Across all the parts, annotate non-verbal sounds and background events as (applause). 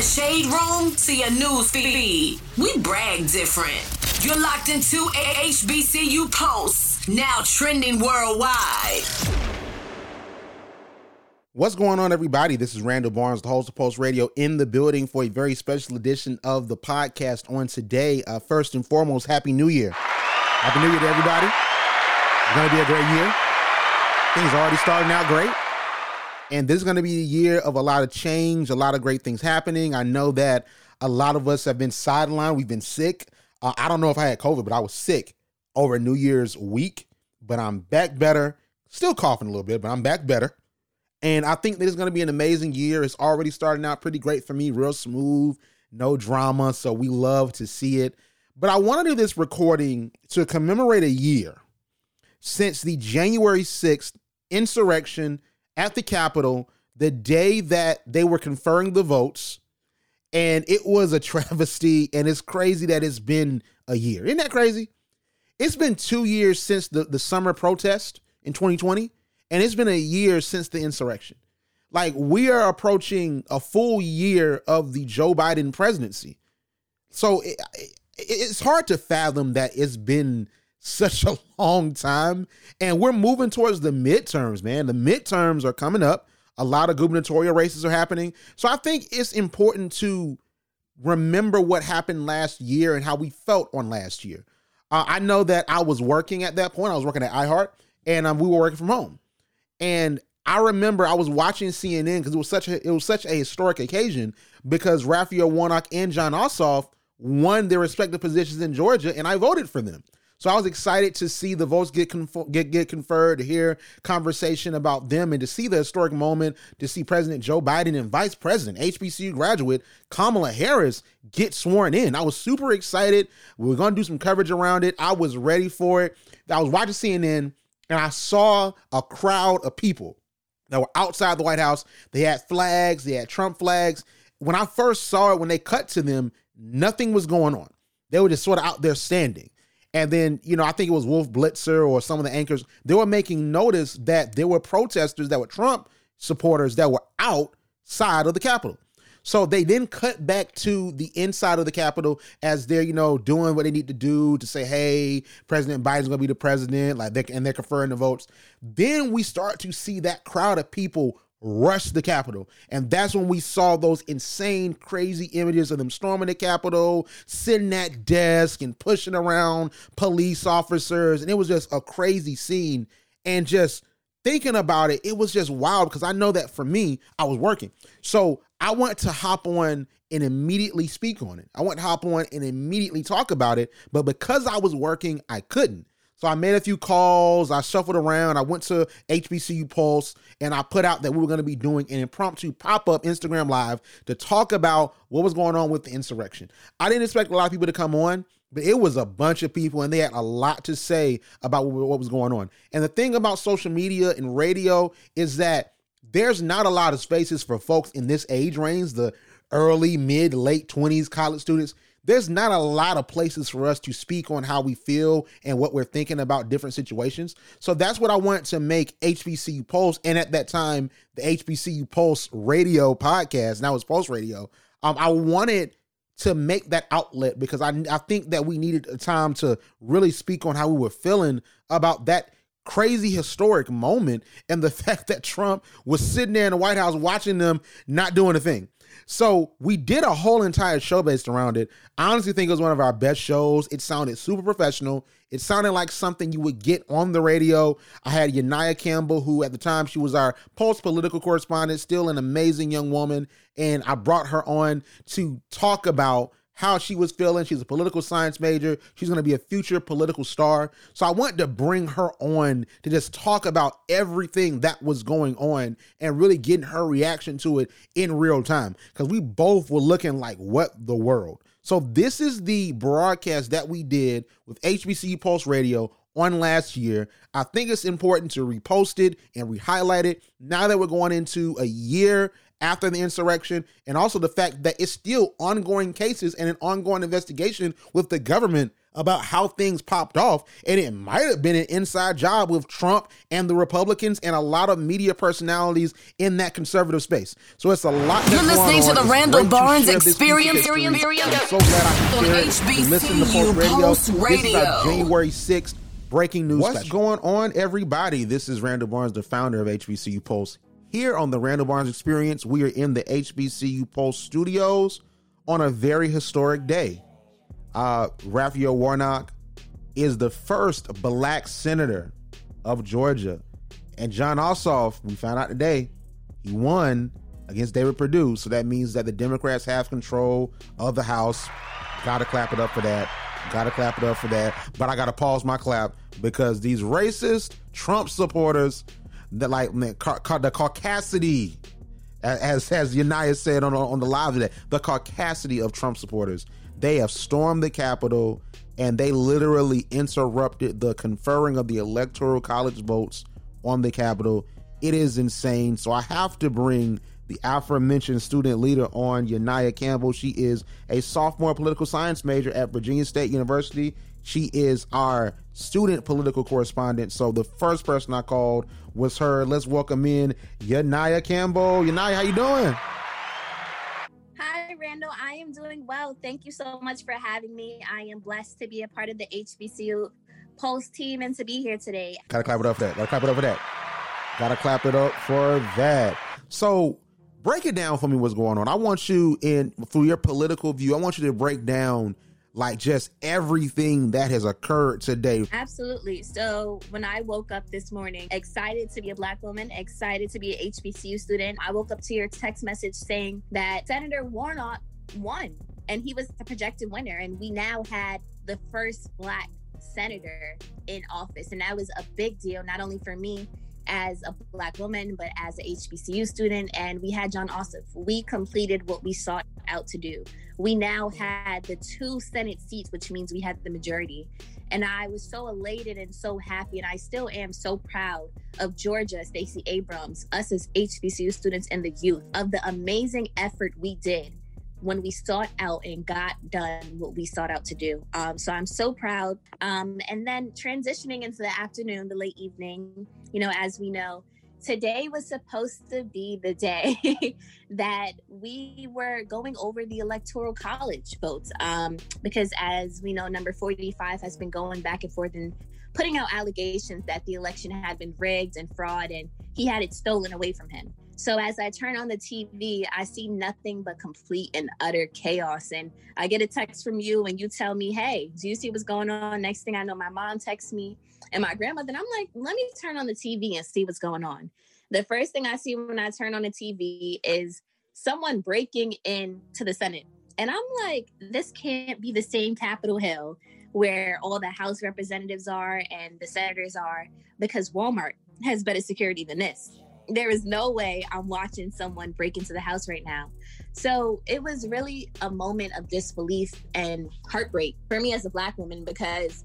the shade room to your news feed, we brag different. You're locked into HBCU Pulse, now trending worldwide. What's going on, everybody? This is Randall Barnes, the host of Pulse Radio, in the building for a very special edition of the podcast on today. Uh, first and foremost, Happy New Year. Happy New Year to everybody. It's going to be a great year. Things are already starting out great. And this is going to be a year of a lot of change, a lot of great things happening. I know that a lot of us have been sidelined. We've been sick. Uh, I don't know if I had COVID, but I was sick over New Year's week. But I'm back better. Still coughing a little bit, but I'm back better. And I think this is going to be an amazing year. It's already starting out pretty great for me, real smooth, no drama. So we love to see it. But I want to do this recording to commemorate a year since the January 6th insurrection at the Capitol, the day that they were conferring the votes. And it was a (laughs) travesty. And it's crazy that it's been a year. Isn't that crazy? It's been two years since the, the summer protest in 2020 and it's been a year since the insurrection. Like we are approaching a full year of the Joe Biden presidency. So it, it, it's hard to fathom that it's been such a long time. And we're moving towards the midterms, man. The midterms are coming up. A lot of gubernatorial races are happening. So I think it's important to remember what happened last year and how we felt on last year. Uh, I know that I was working at that point. I was working at iHeart, and um, we were working from home. And I remember I was watching CNN because it was such a it was such a historic occasion because Raphael Warnock and Jon Ossoff won their respective positions in Georgia, and I voted for them. So I was excited to see the votes get get get conferred, to hear conversation about them, and to see the historic moment, to see President Joe Biden and Vice President HBCU graduate Kamala Harris get sworn in. I was super excited. We were going to do some coverage around it. I was ready for it. I was watching CNN and I saw a crowd of people that were outside the White House. They had flags, they had Trump flags. When I first saw it, when they cut to them, nothing was going on. They were just sort of out there standing. And then, you know, I think it was Wolf Blitzer or some of the anchors, they were making notice that there were protesters that were Trump supporters that were outside of the Capitol. So they then cut back to the inside of the Capitol as they're, you know, doing what they need to do to say, hey, President Biden's gonna be the president, like they and they're conferring the votes. Then we start to see that crowd of people rush the Capitol. And that's when we saw those insane, crazy images of them storming the Capitol, sitting at desk and pushing around police officers. And it was just a crazy scene. And just thinking about it, it was just wild because I know that for me, I was working. So I want to hop on and immediately speak on it. I want to hop on and immediately talk about it. But because I was working, I couldn't. So I made a few calls. I shuffled around. I went to HBCU Pulse and I put out that we were going to be doing an impromptu pop up Instagram Live to talk about what was going on with the insurrection. I didn't expect a lot of people to come on, but it was a bunch of people and they had a lot to say about what was going on. And the thing about social media and radio is that there's not a lot of spaces for folks in this age range, the early, mid, late 20s college students. There's not a lot of places for us to speak on how we feel and what we're thinking about different situations. So that's what I want to make HBCU Pulse. And at that time, the HBCU Pulse radio podcast, now it's Pulse Radio. Um, I wanted to make that outlet because I, I think that we needed a time to really speak on how we were feeling about that crazy historic moment and the (laughs) fact that Trump was sitting there in the White House watching them not doing a thing. So we did a whole entire show based around it. I honestly think it was one of our best shows. It sounded super professional. It sounded like something you would get on the radio. I had Yanaya Campbell, who at the time she was our Pulse political correspondent, still an amazing young woman, and I brought her on to talk about how she was feeling. She's a political science major. She's going to be a future political star. So I wanted to bring her on to just talk about everything that was going on and really getting her reaction to it in real time because we both were looking like, what the world? So this is the broadcast that we did with HBCU Pulse Radio on last year. I think it's important to repost it and re-highlight it now that we're going into a year after the insurrection, and also the fact that it's still ongoing cases and an ongoing investigation with the government about how things popped off. And it might have been an inside job with Trump and the Republicans and a lot of media personalities in that conservative space. So it's a lot. You're listening to the it's Randall Barnes Experience. I'm so glad I can share it. Listen to Pulse Radio. Pulse Radio. This is our January 6th breaking news. What's special. going on, everybody? This is Randall Barnes, the founder of HBCU Pulse. Here on the Randall Barnes Experience, we are in the HBCU Pulse studios on a very historic day. Uh, Raphael Warnock is the first black senator of Georgia. And Jon Ossoff, we found out today, he won against David Perdue. So that means that the Democrats have control of the House. Gotta clap it up for that. Gotta clap it up for that. But I gotta pause my clap because these racist Trump supporters, that like man, ca- ca- the caucasity, as as Yanaya said on on the live today, the caucasity of Trump supporters, they have stormed the Capitol and they literally interrupted the conferring of the electoral college votes on the Capitol. It is insane. So I have to bring the aforementioned student leader on, Yanaya Campbell. She is a sophomore political science major at Virginia State University. She is our student political correspondent. So the first person I called was her. Let's welcome in Yanaya Campbell. Yanaya, how you doing? Hi, Randall. I am doing well. Thank you so much for having me. I am blessed to be a part of the HBCU Pulse team and to be here today. Gotta clap it up for that. Gotta clap it up for that. Gotta clap it up for that. So break it down for me what's going on. I want you in through your political view, I want you to break down like just everything that has occurred today. Absolutely. So, when I woke up this morning, excited to be a Black woman, excited to be an HBCU student, I woke up to your text message saying that Senator Warnock won and he was the projected winner. And we now had the first Black senator in office. And that was a big deal, not only for me, as a black woman, but as a HBCU student. And we had Jon Ossoff. We completed what we sought out to do. We now mm. had the two Senate seats, which means we had the majority. And I was so elated and so happy, and I still am so proud of Georgia, Stacey Abrams, us as HBCU students and the youth, of the amazing effort we did when we sought out and got done what we sought out to do. Um, so I'm so proud. Um, and then transitioning into the afternoon, the late evening, you know, as we know, today was supposed to be the day (laughs) that we were going over the electoral college votes um, because as we know number 45 has been going back and forth and putting out allegations that the election had been rigged and fraud and he had it stolen away from him so as I turn on the TV, I see nothing but complete and utter chaos. And I get a text from you and you tell me, hey, do you see what's going on? Next thing I know, my mom texts me and my grandmother. And I'm like, let me turn on the TV and see what's going on. The first thing I see when I turn on the TV is someone breaking into the Senate. And I'm like, this can't be the same Capitol Hill where all the House representatives are and the senators are because Walmart has better security than this there is no way I'm watching someone break into the house right now. So it was really a moment of disbelief and heartbreak for me as a black woman because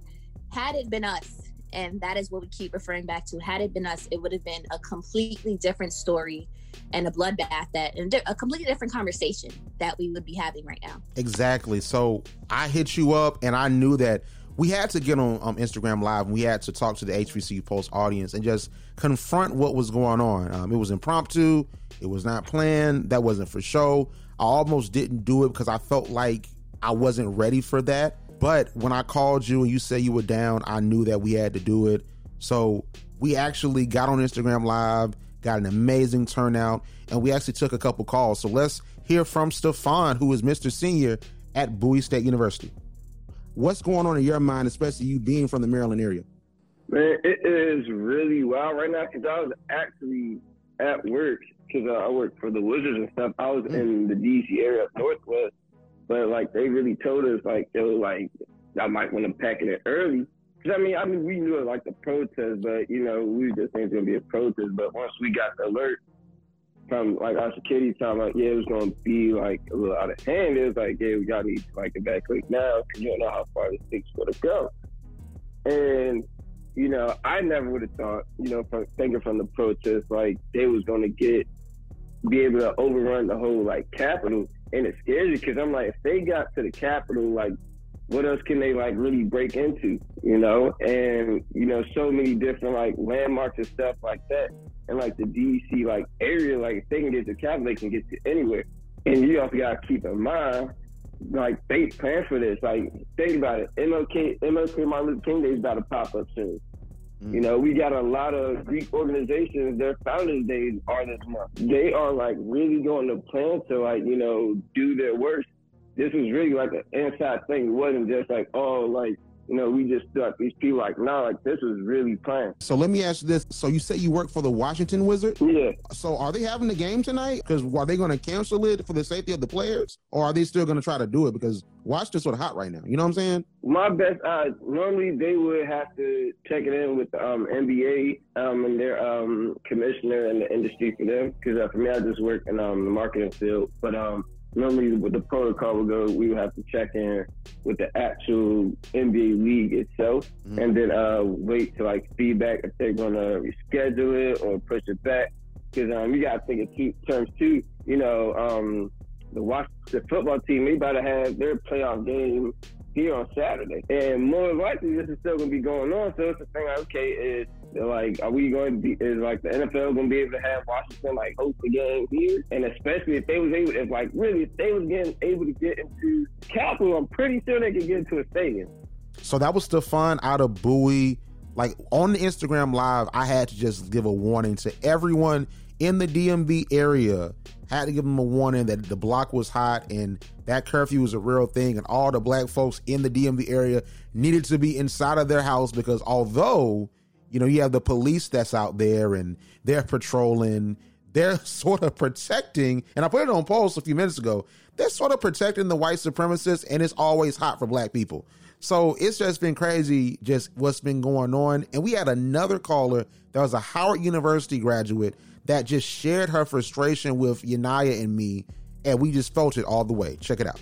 had it been us, and that is what we keep referring back to, had it been us, it would have been a completely different story and a bloodbath that and a completely different conversation that we would be having right now. Exactly. So I hit you up and I knew that we had to get on um, Instagram Live and we had to talk to the HBCU Pulse audience and just confront what was going on. Um, it was impromptu, it was not planned, that wasn't for show. I almost didn't do it because I felt like I wasn't ready for that. But when I called you and you said you were down, I knew that we had to do it. So we actually got on Instagram Live, got an amazing turnout, and we actually took a couple calls. So let's hear from Stefan, who is Mr. Senior at Bowie State University. What's going on in your mind, especially you being from the Maryland area? Man, it is really wild right now because I was actually at work because uh, I work for the Wizards and stuff. I was mm. in the DC area Northwest, but like they really told us like they were like I might want to pack it early. Cause I mean, I mean, we knew it like the protest, but you know, we just think it's gonna be a protest. But once we got the alert from like our security time, like yeah, it was gonna be like a little out of hand. It was like yeah, we gotta need to like evacuate now because you don't know how far this thing's gonna go. And you know, I never would have thought, you know, from thinking from the protest, like they was gonna get be able to overrun the whole like capital, and it scares you because I'm like, if they got to the capital, like what else can they like really break into, you know? And you know, so many different like landmarks and stuff like that, and like the DC like area, like if they can get to Capitol, they can get to anywhere. And you also gotta keep in mind, like they plan for this. Like think about it, MLK, MLK Martin Luther King Day is about to pop up soon. Mm. You know, we got a lot of Greek organizations. Their founders' days are this month. They are like really going to plan to like you know do their worst this was really like an inside thing. It wasn't just like, oh, like, you know, we just stuck these people like, nah, like this was really planned. So let me ask you this. So you say you work for the Washington Wizards? Yeah. So are they having the game tonight? Because are they going to cancel it for the safety of the players? Or are they still going to try to do it? Because Washington's sort of hot right now. You know what I'm saying? My best odds, normally they would have to check it in with the um, NBA um, and their um, commissioner and the industry for them. Because uh, for me, I just work in um, the marketing field. But um, normally with the protocol would go, we would have to check in with the actual NBA league itself, mm-hmm. and then uh, wait to like feedback if they're gonna reschedule it or push it back. Because um, you gotta think in two terms too. You know, um, the Washington football team they about to have their playoff game here on Saturday, and more likely this is still gonna be going on. So it's the thing. Like, okay, is like, are we going to be? Is like the NFL going to be able to have Washington like host the game here? And especially if they was able, if like really, if they was getting able to get into Capital, I'm pretty sure they could get into a stadium. So that was Stefan out of Bowie. Like on the Instagram live, I had to just give a warning to everyone in the DMV area. Had to give them a warning that the block was hot and that curfew was a real thing, and all the black folks in the DMV area needed to be inside of their house because although you know, you have the police that's out there and they're patrolling. They're (laughs) sort of protecting, and I put it on post a few minutes ago. They're sort of protecting the white supremacists, and it's always hot for black people. So it's just been crazy, just what's been going on. And we had another caller that was a Howard University graduate that just shared her frustration with Yanaya and me, and we just felt it all the way. Check it out.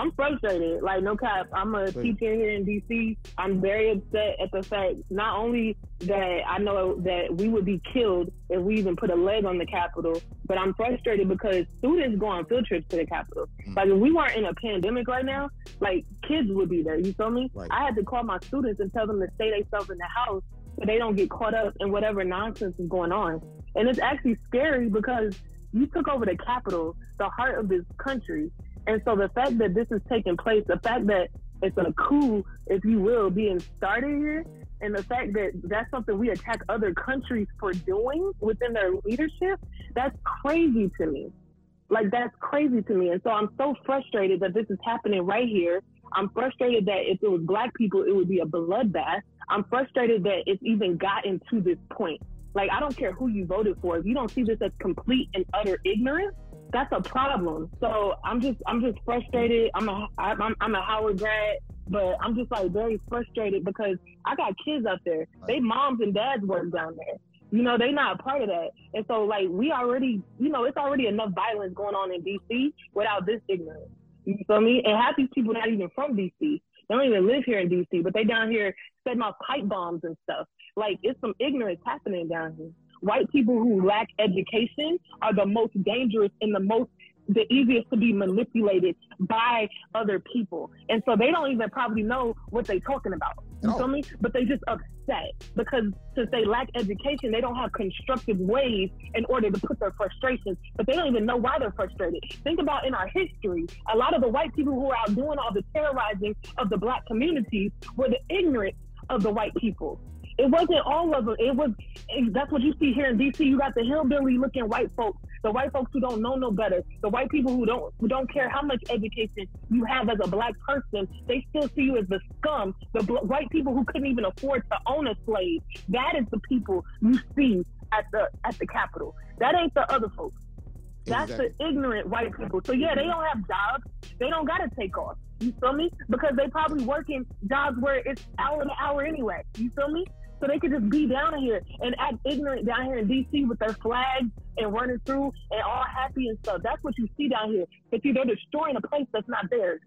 I'm frustrated. Like no cap, I'm a teacher here in DC. I'm very upset at the fact not only that I know that we would be killed if we even put a leg on the Capitol, but I'm frustrated because students go on field trips to the Capitol. Mm. Like if we weren't in a pandemic right now, like kids would be there. You feel me? Right. I had to call my students and tell them to stay themselves in the house so they don't get caught up in whatever nonsense is going on. And it's actually scary because you took over the Capitol, the heart of this country, and so the fact that this is taking place, the fact that it's a coup, if you will, being started here, and the fact that that's something we attack other countries for doing within their leadership, that's crazy to me. Like that's crazy to me. And so I'm so frustrated that this is happening right here. I'm frustrated that if it was black people, it would be a bloodbath. I'm frustrated that it's even gotten to this point. Like I don't care who you voted for. If you don't see this as complete and utter ignorance, that's a problem. So I'm just I'm just frustrated. I'm a I'm, I'm a Howard grad, but I'm just like very frustrated because I got kids out there. They moms and dads work down there. You know, they not a part of that. And so like we already, you know, it's already enough violence going on in DC without this ignorance. You feel me? And half these people not even from DC. They don't even live here in DC, but they down here setting off pipe bombs and stuff. Like it's some ignorance happening down here white people who lack education are the most dangerous and the most the easiest to be manipulated by other people. And so they don't even probably know what they're talking about. You no. feel me? But they just upset because since they lack education, they don't have constructive ways in order to put their frustrations, but they don't even know why they're frustrated. Think about in our history, a lot of the white people who are out doing all the terrorizing of the black communities were the ignorant of the white people. It wasn't all of them. It was that's what you see here in DC. You got the hillbilly looking white folks, the white folks who don't know no better, the white people who don't who don't care how much education you have as a black person. They still see you as the scum. The bl- white people who couldn't even afford to own a slave. That is the people you see at the at the Capitol. That ain't the other folks. That's exactly. the ignorant white people. So yeah, they don't have jobs. They don't gotta take off. You feel me? Because they probably working jobs where it's hour to hour anyway. You feel me? So they could just be down here and act ignorant down here in DC with their flags and running through and all happy and stuff. That's what you see down here. But see, they're destroying a place that's not theirs.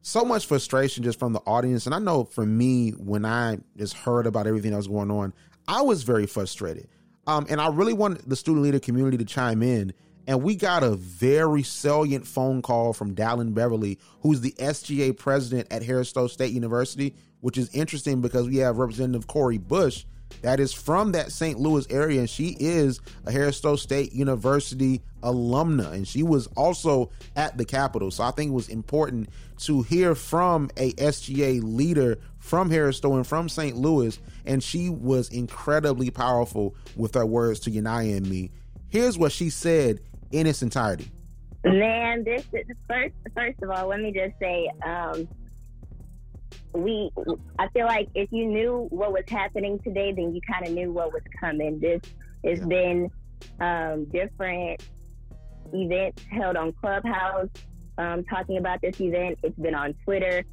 So much frustration just from the audience. And I know for me, when I just heard about everything that was going on, I was very frustrated. Um, and I really want the student leader community to chime in And we got a very salient phone call from Dallin Beverly, who's the SGA president at Harris State University, which is interesting because we have Representative Cori Bush that is from that St. Louis area, and she is a Harris State University alumna, and she was also at the Capitol. So I think it was important to hear from a SGA leader from Harris and from St. Louis, and she was incredibly powerful with her words to Yanaya and me. Here's what she said in its entirety. Man, this is first. First of all, let me just say, um, we. I feel like if you knew what was happening today, then you kind of knew what was coming. This has yeah. been um, different events held on Clubhouse, um, talking about this event. It's been on Twitter.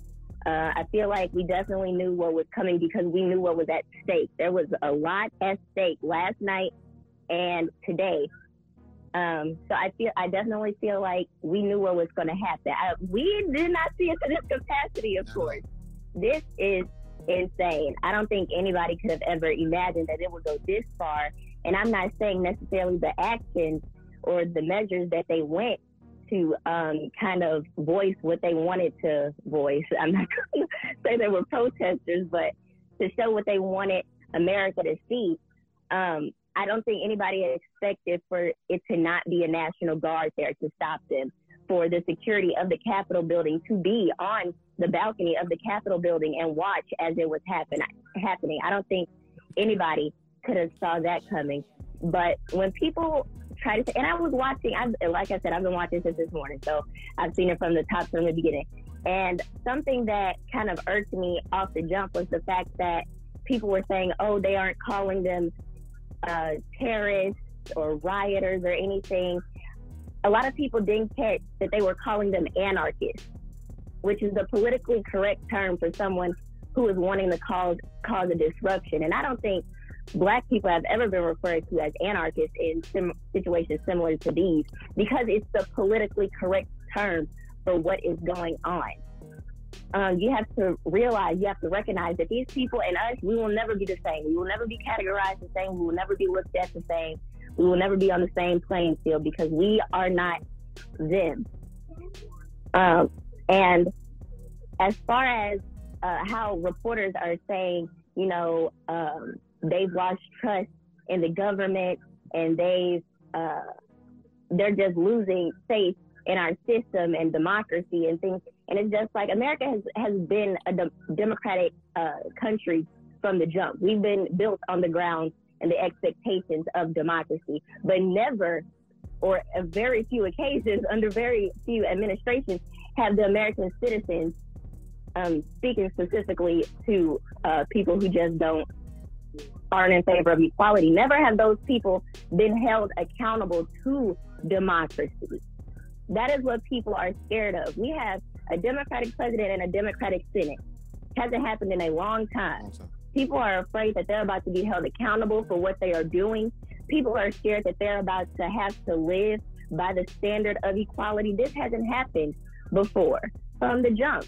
Uh, I feel like we definitely knew what was coming because we knew what was at stake. There was a lot at stake last night and today. Um, so I feel, I definitely feel like we knew what was going to happen. I, we did not see it to this capacity, of course. This is insane. I don't think anybody could have ever imagined that it would go this far. And I'm not saying necessarily the actions or the measures that they went to um, kind of voice what they wanted to voice. (laughs) I'm not going to say they were protesters, but to show what they wanted America to see. Um, I don't think anybody expected for it to not be a National Guard there to stop them, for the security of the Capitol building to be on the balcony of the Capitol building and watch as it was happen, happening. I don't think anybody could have saw that coming. But when people try to say, and I was watching, I, like I said, I've been watching since this morning, so I've seen it from the top from the beginning. And something that kind of irked me off the jump was the fact that people were saying, oh, they aren't calling them uh, terrorists or rioters or anything. A lot of people didn't catch that they were calling them anarchists, which is the politically correct term for someone who is wanting to cause cause a disruption. And I don't think black people have ever been referred to as anarchists in sim- situations similar to these because it's the politically correct term for what is going on. Um, you have to realize, you have to recognize that these people and us, we will never be the same. We will never be categorized the same. We will never be looked at the same. We will never be on the same playing field because we are not them. Um, and as far as uh, how reporters are saying, you know, um, they've lost trust in the government and they've uh, they're just losing faith in our system and democracy and things. And it's just like America has has been a de- democratic uh, country from the jump. We've been built on the ground and the expectations of democracy, but never, or a very few occasions, under very few administrations, have the American citizens, um, speaking specifically to uh, people who just don't aren't in favor of equality. Never have those people been held accountable to democracy. That is what people are scared of. We have a Democratic president and a Democratic Senate. Hasn't happened in a long time. People are afraid that they're about to be held accountable for what they are doing. People are scared that they're about to have to live by the standard of equality. This hasn't happened before from the jump.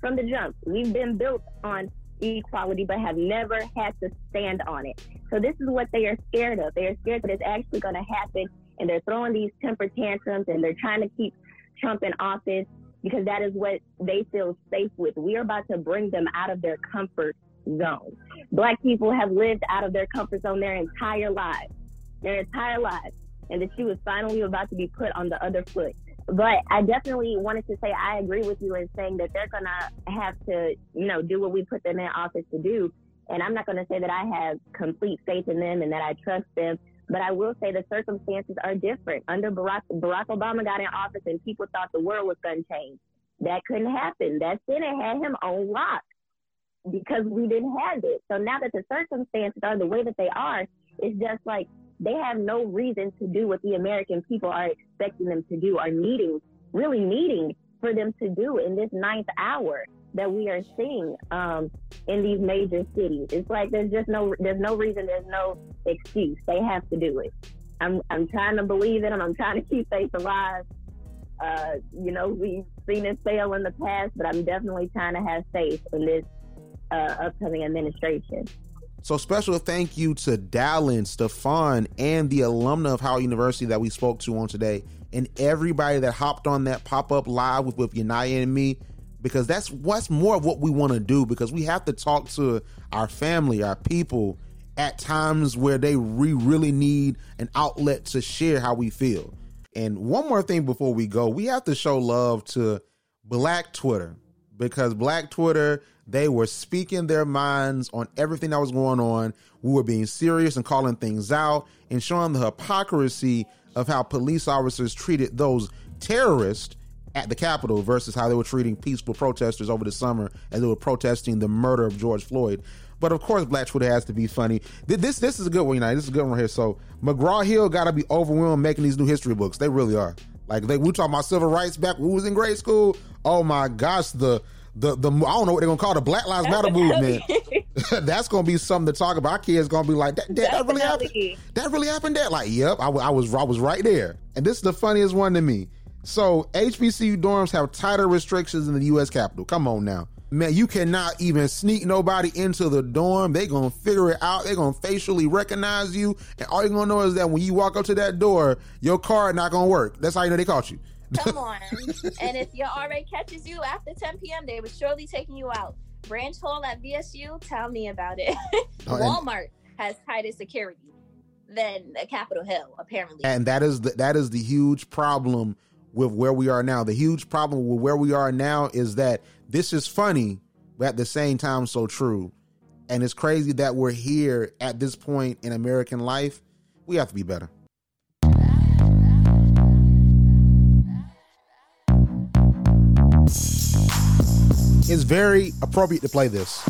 From the jump, we've been built on equality, but have never had to stand on it. So this is what they are scared of. They are scared that it's actually going to happen, and they're throwing these temper tantrums, and they're trying to keep Trump in office because that is what they feel safe with. We are about to bring them out of their comfort zone. Black people have lived out of their comfort zone their entire lives, their entire lives, and the shoe is finally about to be put on the other foot. But I definitely wanted to say I agree with you in saying that they're gonna have to, you know, do what we put them in office to do. And I'm not gonna say that I have complete faith in them and that I trust them. But I will say the circumstances are different. Under Barack, Barack Obama got in office and people thought the world was going to change. That couldn't happen. That Senate had him on lock because we didn't have it. So now that the circumstances are the way that they are, it's just like they have no reason to do what the American people are expecting them to do, are needing, really needing for them to do in this ninth hour that we are seeing um, in these major cities. It's like there's just no there's no reason, there's no excuse. They have to do it. I'm I'm trying to believe in them. I'm trying to keep faith alive. Uh, you know, we've seen it fail in the past, but I'm definitely trying to have faith in this uh, upcoming administration. So special thank you to Dallin, Stefan, and the alumna of Howard University that we spoke to on today, and everybody that hopped on that pop-up live with, with Yanaya and me, because that's what's more of what we want to do, because we have to talk to our family, our people, at times where they we really need an outlet to share how we feel. And one more thing before we go, we have to show love to Black Twitter because Black Twitter, they were speaking their minds on everything that was going on. We were being serious and calling things out and showing the hypocrisy of how police officers treated those terrorists at the Capitol versus how they were treating peaceful protesters over the summer as they were protesting the murder of George Floyd. But of course, Black Twitter has to be funny. This this is a good one, you know. This is a good one here. So McGraw Hill got to be overwhelmed making these new history books. They really are. Like they, we talking about civil rights back when we was in grade school. Oh my gosh, the the the I don't know what they're gonna call the Black Lives Matter movement. (laughs) That's gonna be something to talk about. Our kids gonna be like, that, that, that really happened. That really happened. That like, yep, I, I was I was right there. And this is the funniest one to me. So HBCU dorms have tighter restrictions in the U.S. Capitol. Come on now man, you cannot even sneak nobody into the dorm. They gonna figure it out. They gonna facially recognize you, and all you gonna know is that when you walk up to that door, your card not gonna work. That's how you know they caught you. Come (laughs) on. and if your RA catches you after 10 p.m., they were surely taking you out. Branch Hall at VSU, tell me about it. (laughs) oh, Walmart has tighter security than Capitol Hill, apparently. And that is the, that is the huge problem with where we are now. The huge problem with where we are now is that this is funny, but at the same time so true. And it's crazy that we're here at this point in American life. We have to be better. It's very appropriate to play this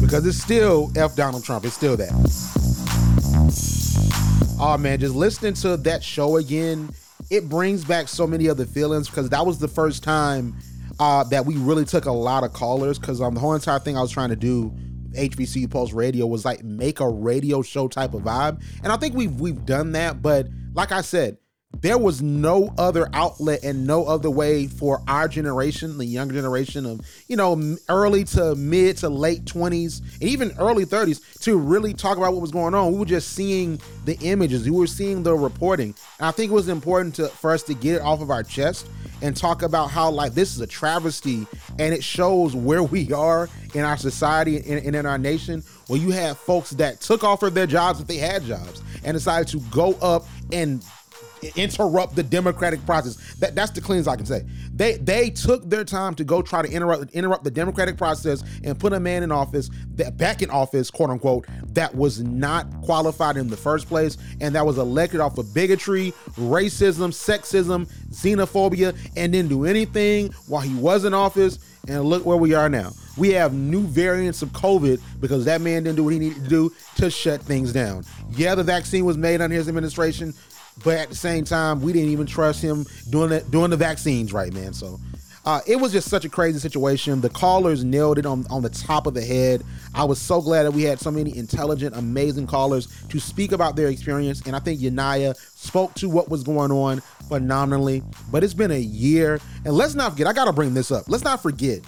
because it's still F Donald Trump. It's still that. Oh man, just listening to that show again, it brings back so many other feelings because that was the first time uh, that we really took a lot of callers because um, the whole entire thing I was trying to do HBCU Pulse Radio was like make a radio show type of vibe, and I think we've we've done that. But like I said, there was no other outlet and no other way for our generation, the younger generation of, you know, early to mid to late 20s and even early 30s to really talk about what was going on. We were just seeing the images, we were seeing the reporting. And I think it was important to, for us to get it off of our chest and talk about how, like, this is a travesty and it shows where we are in our society and, and in our nation where you have folks that took off of their jobs if they had jobs and decided to go up and interrupt the democratic process. That that's the cleanest I can say. They they took their time to go try to interrupt interrupt the democratic process and put a man in office that back in office, quote unquote, that was not qualified in the first place and that was elected off of bigotry, racism, sexism, xenophobia, and didn't do anything while he was in office. And look where we are now. We have new variants of COVID because that man didn't do what he needed to do to shut things down. Yeah, the vaccine was made under his administration but at the same time, we didn't even trust him doing the doing the vaccines right, man. So uh, it was just such a crazy situation. The callers nailed it on, on the top of the head. I was so glad that we had so many intelligent, amazing callers to speak about their experience. And I think Yanaya spoke to what was going on phenomenally. But it's been a year. And let's not forget, I got to bring this up. Let's not forget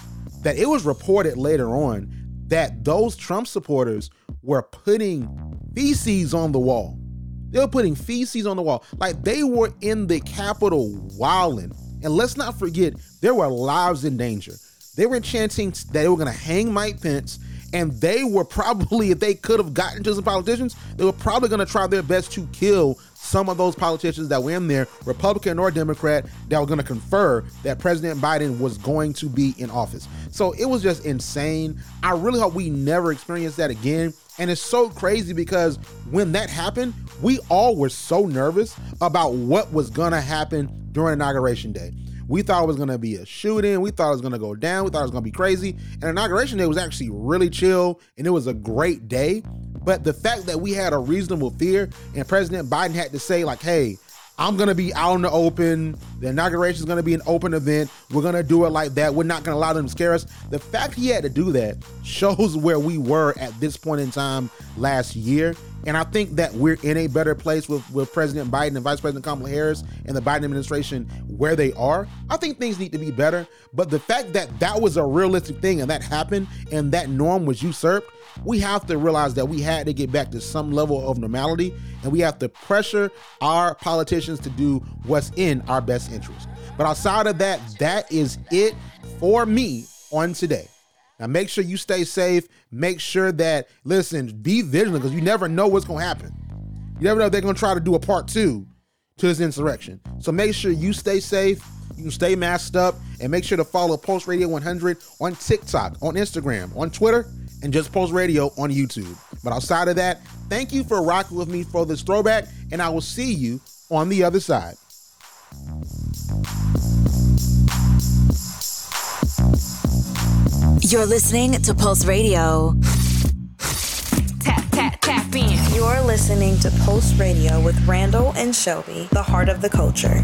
that it was reported later on that those Trump supporters were putting feces on the wall they were putting feces on the wall. Like they were in the Capitol wilding. And let's not forget, there were lives in danger. They were chanting that they were going to hang Mike Pence. And they were probably, if they could have gotten to some politicians, they were probably going to try their best to kill some of those politicians that were in there, Republican or Democrat, that were going to confer that President Biden was going to be in office. So it was just insane. I really hope we never experience that again. And it's so crazy because when that happened, we all were so nervous about what was going to happen during Inauguration Day. We thought it was going to be a shooting. We thought it was going to go down. We thought it was going to be crazy. And Inauguration Day was actually really chill and it was a great day. But the fact that we had a reasonable fear and President Biden had to say, like, hey, I'm gonna be out in the open. The inauguration is gonna be an open event. We're gonna do it like that. We're not gonna allow them to scare us. The fact he had to do that shows where we were at this point in time last year. And I think that we're in a better place with, with President Biden and Vice President Kamala Harris and the Biden administration where they are. I think things need to be better. But the fact that that was a realistic thing and that happened and that norm was usurped, we have to realize that we had to get back to some level of normality and we have to pressure our politicians to do what's in our best interest. But outside of that, that is it for me on today. Now make sure you stay safe. Make sure that listen, be vigilant because you never know what's gonna happen. You never know if they're gonna try to do a part two to this insurrection. So make sure you stay safe. You can stay masked up and make sure to follow Pulse Radio 100 on TikTok, on Instagram, on Twitter, and just Pulse Radio on YouTube. But outside of that, thank you for rocking with me for this throwback, and I will see you on the other side. You're listening to Pulse Radio. Tap, tap, tap in. You're listening to Pulse Radio with Randall and Shelby, the heart of the culture.